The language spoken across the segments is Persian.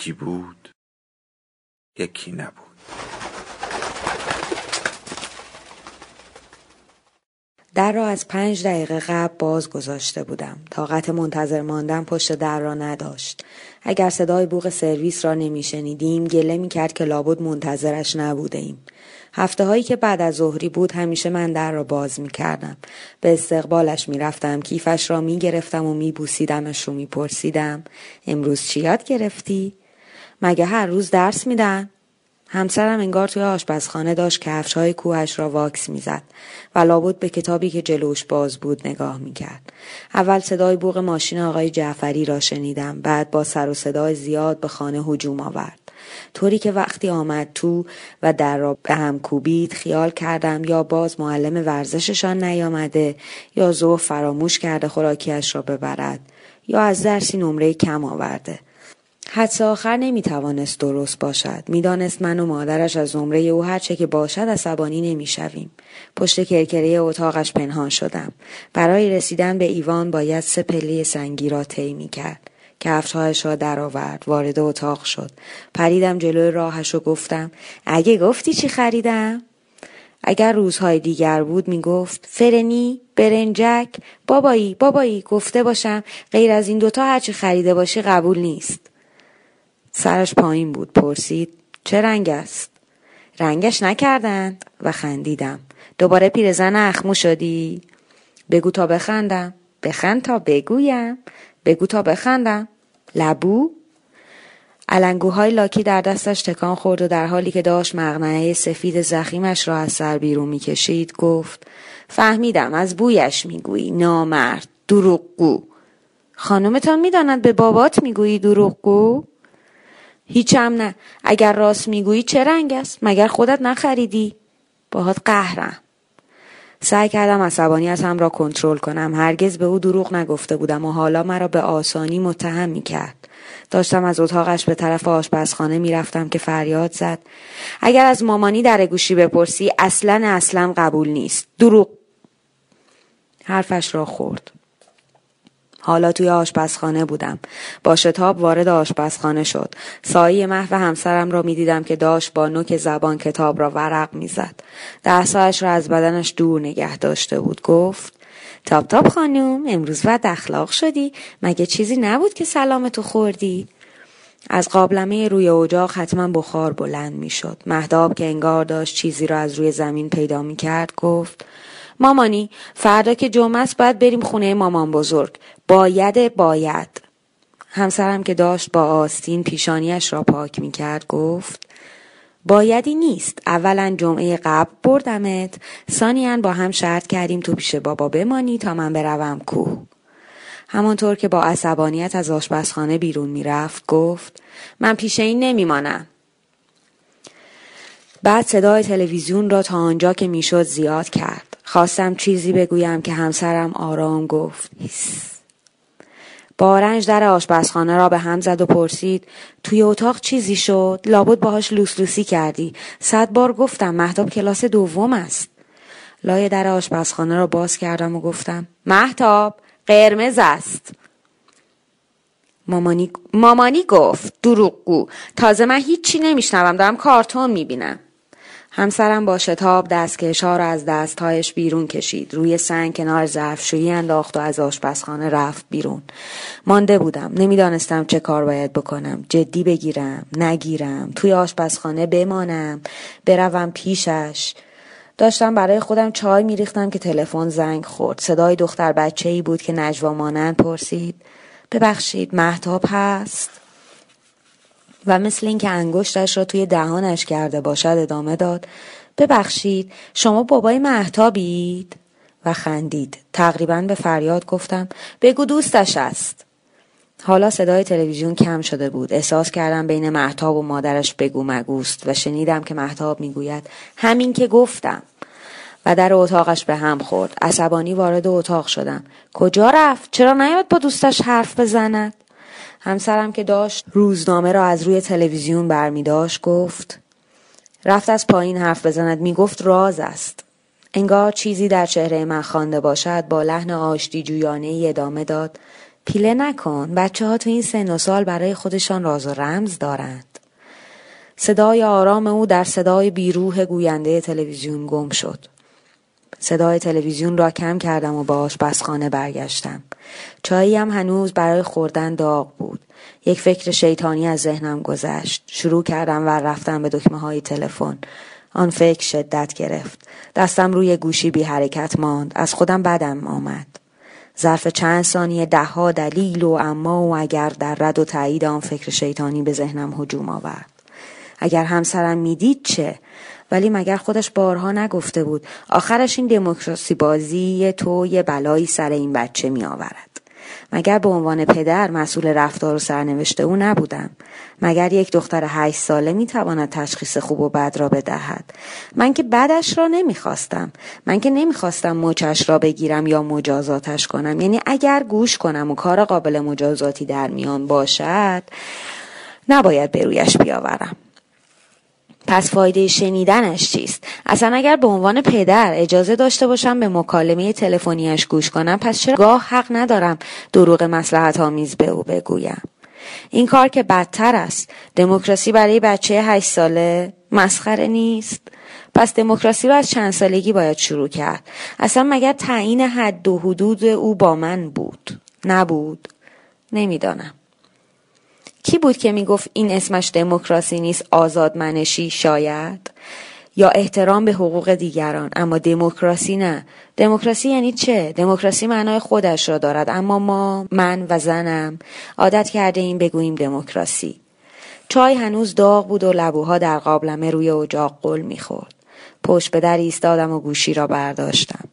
یکی بود یکی نبود در را از پنج دقیقه قبل باز گذاشته بودم. طاقت منتظر ماندن پشت در را نداشت. اگر صدای بوغ سرویس را نمیشنیدیم گله می کرد که لابد منتظرش نبوده ایم. هفته هایی که بعد از ظهری بود همیشه من در را باز می کردم. به استقبالش می رفتم. کیفش را می گرفتم و می بوسیدمش رو می پرسیدم. امروز چی یاد گرفتی؟ مگه هر روز درس میدن؟ همسرم انگار توی آشپزخانه داشت کفش های کوهش را واکس می‌زد و لابد به کتابی که جلوش باز بود نگاه می‌کرد. اول صدای بوغ ماشین آقای جعفری را شنیدم بعد با سر و صدای زیاد به خانه هجوم آورد. طوری که وقتی آمد تو و در را به هم کوبید خیال کردم یا باز معلم ورزششان نیامده یا زور فراموش کرده خوراکیش را ببرد یا از درسی نمره کم آورده. حدس آخر نمی توانست درست باشد. می‌دانست من و مادرش از زمره او هرچه که باشد عصبانی نمی شویم. پشت کرکره اتاقش پنهان شدم. برای رسیدن به ایوان باید سه پله سنگی را طی می کرد. کفشهایش را درآورد وارد اتاق شد پریدم جلوی راهش و گفتم اگه گفتی چی خریدم اگر روزهای دیگر بود می گفت فرنی برنجک بابایی بابایی گفته باشم غیر از این دوتا هرچی خریده باشی قبول نیست سرش پایین بود. پرسید چه رنگ است؟ رنگش نکردند و خندیدم. دوباره پیرزن اخمو شدی؟ بگو تا بخندم. بخند تا بگویم. بگو تا بخندم. لبو؟ علنگوهای لاکی در دستش تکان خورد و در حالی که داشت مغنعه سفید زخیمش را از سر بیرون می‌کشید گفت فهمیدم از بویش می‌گویی. نامرد دروغگو. خانمتان می‌داند به بابات می‌گویی دروغگو؟ هیچم نه. اگر راست می‌گویی چه رنگ است؟ مگر خودت نخریدی؟ باهات قهرم. سعی کردم عصبانیتم را کنترل کنم. هرگز به او دروغ نگفته بودم و حالا مرا به آسانی متهم می کرد. داشتم از اتاقش به طرف آشپزخانه می‌رفتم که فریاد زد. اگر از مامانی در گوشی بپرسی اصلا اصلا قبول نیست. دروغ. حرفش را خورد. حالا توی آشپزخانه بودم. با شتاب وارد آشپزخانه شد. سایه محو همسرم را می‌دیدم که داشت با نوک زبان کتاب را ورق می‌زد. دستهایش را از بدنش دور نگه داشته بود. گفت تاب تاب خانوم امروز بعد اخلاق شدی مگه چیزی نبود که سلامتو خوردی از قابلمه روی اجاق حتما بخار بلند می‌شد مهداب که انگار داشت چیزی را از روی زمین پیدا می کرد گفت مامانی فردا که جمعه است باید بریم خونه مامان بزرگ باید باید. همسرم که داشت با آستین پیشانیش را پاک می کرد گفت بایدی نیست. اولا جمعه قبل بردمت. ثانیا با هم شرط کردیم تو پیش بابا بمانی تا من بروم کوه. همانطور که با عصبانیت از آشپزخانه بیرون می‌رفت گفت من پیش این نمیمانم. بعد صدای تلویزیون را تا آنجا که می‌شد زیاد کرد. خواستم چیزی بگویم که همسرم آرام گفت. با رنج در آشپزخانه را به هم زد و پرسید توی اتاق چیزی شد؟ لابد باهاش لوسلوسی کردی. صد بار گفتم مهتاب کلاس دوم است. لای در آشپزخانه را باز کردم و گفتم مهتاب قرمز است. مامانی, مامانی گفت دروغگو. تازه من هیچی نمیشنوم دارم کارتون می‌بینم. همسرم با شتاب دستکش ها را از دستهایش بیرون کشید. روی سنگ کنار ظرفشویی انداخت و از آشپزخانه رفت بیرون. مانده بودم. نمی‌دانستم چه کار باید بکنم. جدی بگیرم. نگیرم. توی آشپزخانه بمانم. بروم پیشش. داشتم برای خودم چای میریختم که تلفن زنگ خورد. صدای دختر بچه ای بود که نجوا مانند پرسید. ببخشید محتاب هست؟ و مثل اینکه انگشتش را توی دهانش کرده باشد ادامه داد. ببخشید شما بابای محتابید و خندید. تقریبا به فریاد گفتم بگو دوستش است. حالا صدای تلویزیون کم شده بود. احساس کردم بین محتاب و مادرش بگو مگوست و شنیدم که محتاب می‌گوید همین که گفتم. و در اتاقش به هم خورد. عصبانی وارد اتاق شدم. کجا رفت؟ چرا نیاد با دوستش حرف بزند؟ همسرم که داشت روزنامه را از روی تلویزیون برمی داشت گفت رفت از پایین حرف بزند می گفت راز است. انگار چیزی در چهره من خوانده باشد با لحن آشتی جویانه ای ادامه داد پیله نکن بچه ها تو این سن و سال برای خودشان راز و رمز دارند. صدای آرام او در صدای بیروح گوینده تلویزیون گم شد. صدای تلویزیون را کم کردم و با آشپزخانه برگشتم. چایی هم هنوز برای خوردن داغ بود. یک فکر شیطانی از ذهنم گذشت. شروع کردم و رفتم به دکمه های تلفن. آن فکر شدت گرفت. دستم روی گوشی بی حرکت ماند. از خودم بدم آمد. ظرف چند ثانیه دهها دلیل و اما و اگر در رد و تایید آن فکر شیطانی به ذهنم هجوم آورد. اگر همسرم می‌دید چه؟ ولی مگر خودش بارها نگفته بود. آخرش این دموکراسی بازی تو یه بلایی سر این بچه می آورد. مگر به عنوان پدر مسئول رفتار و سرنوشت او نبودم؟ مگر یک دختر هشت ساله می تواند تشخیص خوب و بد را بدهد؟ من که بدش را نمی‌خواستم من که نمی‌خواستم مچش را بگیرم یا مجازاتش کنم. یعنی اگر گوش کنم و کار قابل مجازاتی در میان باشد نباید به رویش بیاورم. پس فایده شنیدنش چیست؟ اصلا اگر به عنوان پدر اجازه داشته باشم به مکالمه تلفنیش گوش کنم پس چرا گاه حق ندارم دروغ مسلحت آمیز به او بگویم؟ این کار که بدتر است. دموکراسی برای بچه هشت ساله مسخره نیست. پس دموکراسی رو از چند سالگی باید شروع کرد. اصلا مگر تعیین حد و حدود او با من بود؟ نبود. نمی‌دانم. کی بود که می‌گفت این اسمش دموکراسی نیست آزادمنشی شاید؟ یا احترام به حقوق دیگران اما دموکراسی نه. دموکراسی یعنی چه؟ دموکراسی معنای خودش را دارد اما ما من و زنم عادت کرده این بگوییم دموکراسی. چای هنوز داغ بود و لبوها در قابلمه روی اجاق قل می‌خورد. پشت به در ایستادم و گوشی را برداشتم.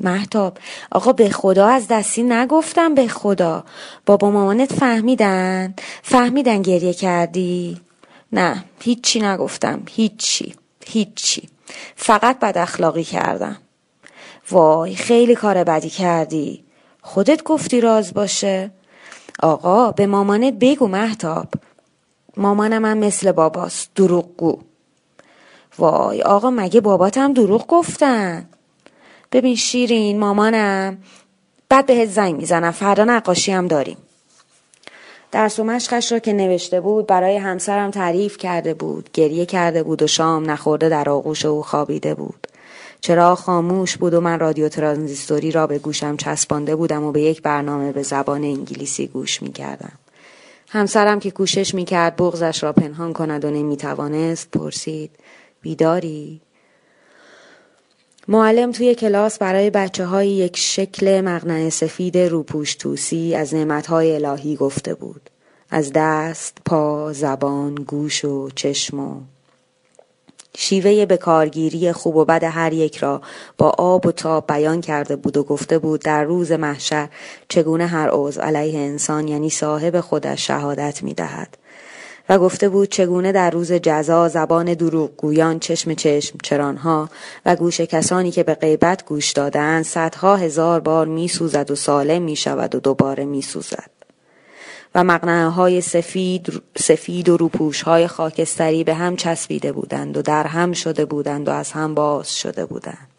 محتاب آقا به خدا از دستی نگفتم به خدا. بابا مامانت فهمیدن؟ فهمیدن گریه کردی؟ نه هیچی نگفتم هیچی هیچی. فقط بد اخلاقی کردم. وای خیلی کار بدی کردی. خودت گفتی راز باشه. آقا به مامانت بگو محتاب مامانم هم مثل باباست دروغگو. وای آقا مگه باباتم دروغ گفتن؟ ببین شیرین مامانم. بعد بهت زنگ می‌زنم. فردا نقاشی هم داریم. درس و مشقش را که نوشته بود برای همسرم تعریف کرده بود. گریه کرده بود و شام نخورده در آغوش او خوابیده بود. چرا خاموش بود و من رادیو ترانزیستوری را به گوشم چسبانده بودم و به یک برنامه به زبان انگلیسی گوش می کردم. همسرم که کوشش می کرد بغزش را پنهان کند و نمی توانست پرسید بیداری؟ معلم توی کلاس برای بچه های یک شکل مغنه سفید روپوش توسی از نعمتهای الهی گفته بود. از دست، پا، زبان، گوش و چشم و شیوه به کارگیری خوب و بد هر یک را با آب و تاب بیان کرده بود و گفته بود در روز محشر چگونه هر عضو علیه انسان یعنی صاحب خودش شهادت می دهد. و گفته بود چگونه در روز جزا زبان دروغگویان چشم چشم چرانها و گوش کسانی که به غیبت گوش دادند صدها هزار بار میسوزد و سالم می شود و دوباره میسوزد. و مقنعه های سفید, سفید و روپوش های خاکستری به هم چسبیده بودند و در هم شده بودند و از هم باز شده بودند.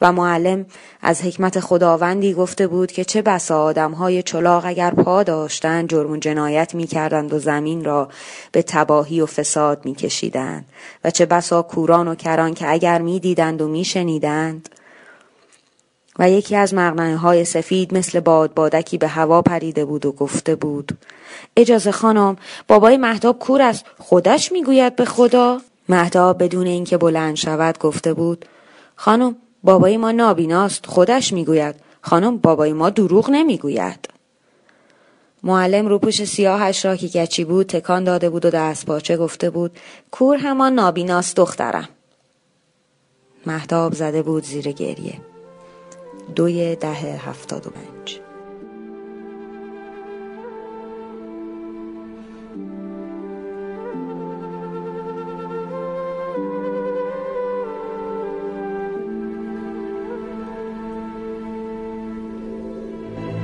و معلم از حکمت خداوندی گفته بود که چه بسا آدمهای چلاق اگر پا داشتند جرم و جنایت می کردند و زمین را به تباهی و فساد می کشیدند و چه بسا کوران و کران که اگر می دیدند و می شنیدند و یکی از مغنه های سفید مثل باد بادکی به هوا پریده بود و گفته بود اجازه خانم بابای مهداب کور است خودش می‌گوید به خدا؟ مهداب بدون اینکه بلند شود گفته بود خانم بابای ما نابیناست خودش می‌گوید. خانم بابای ما دروغ نمی‌گوید. معلم روپوش سیاهش را که گچی بود تکان داده بود و دست پاچه گفته بود کور همان نابیناست دخترم. محتاب زده بود زیر گریه. دوی ده هفتاد و پنج.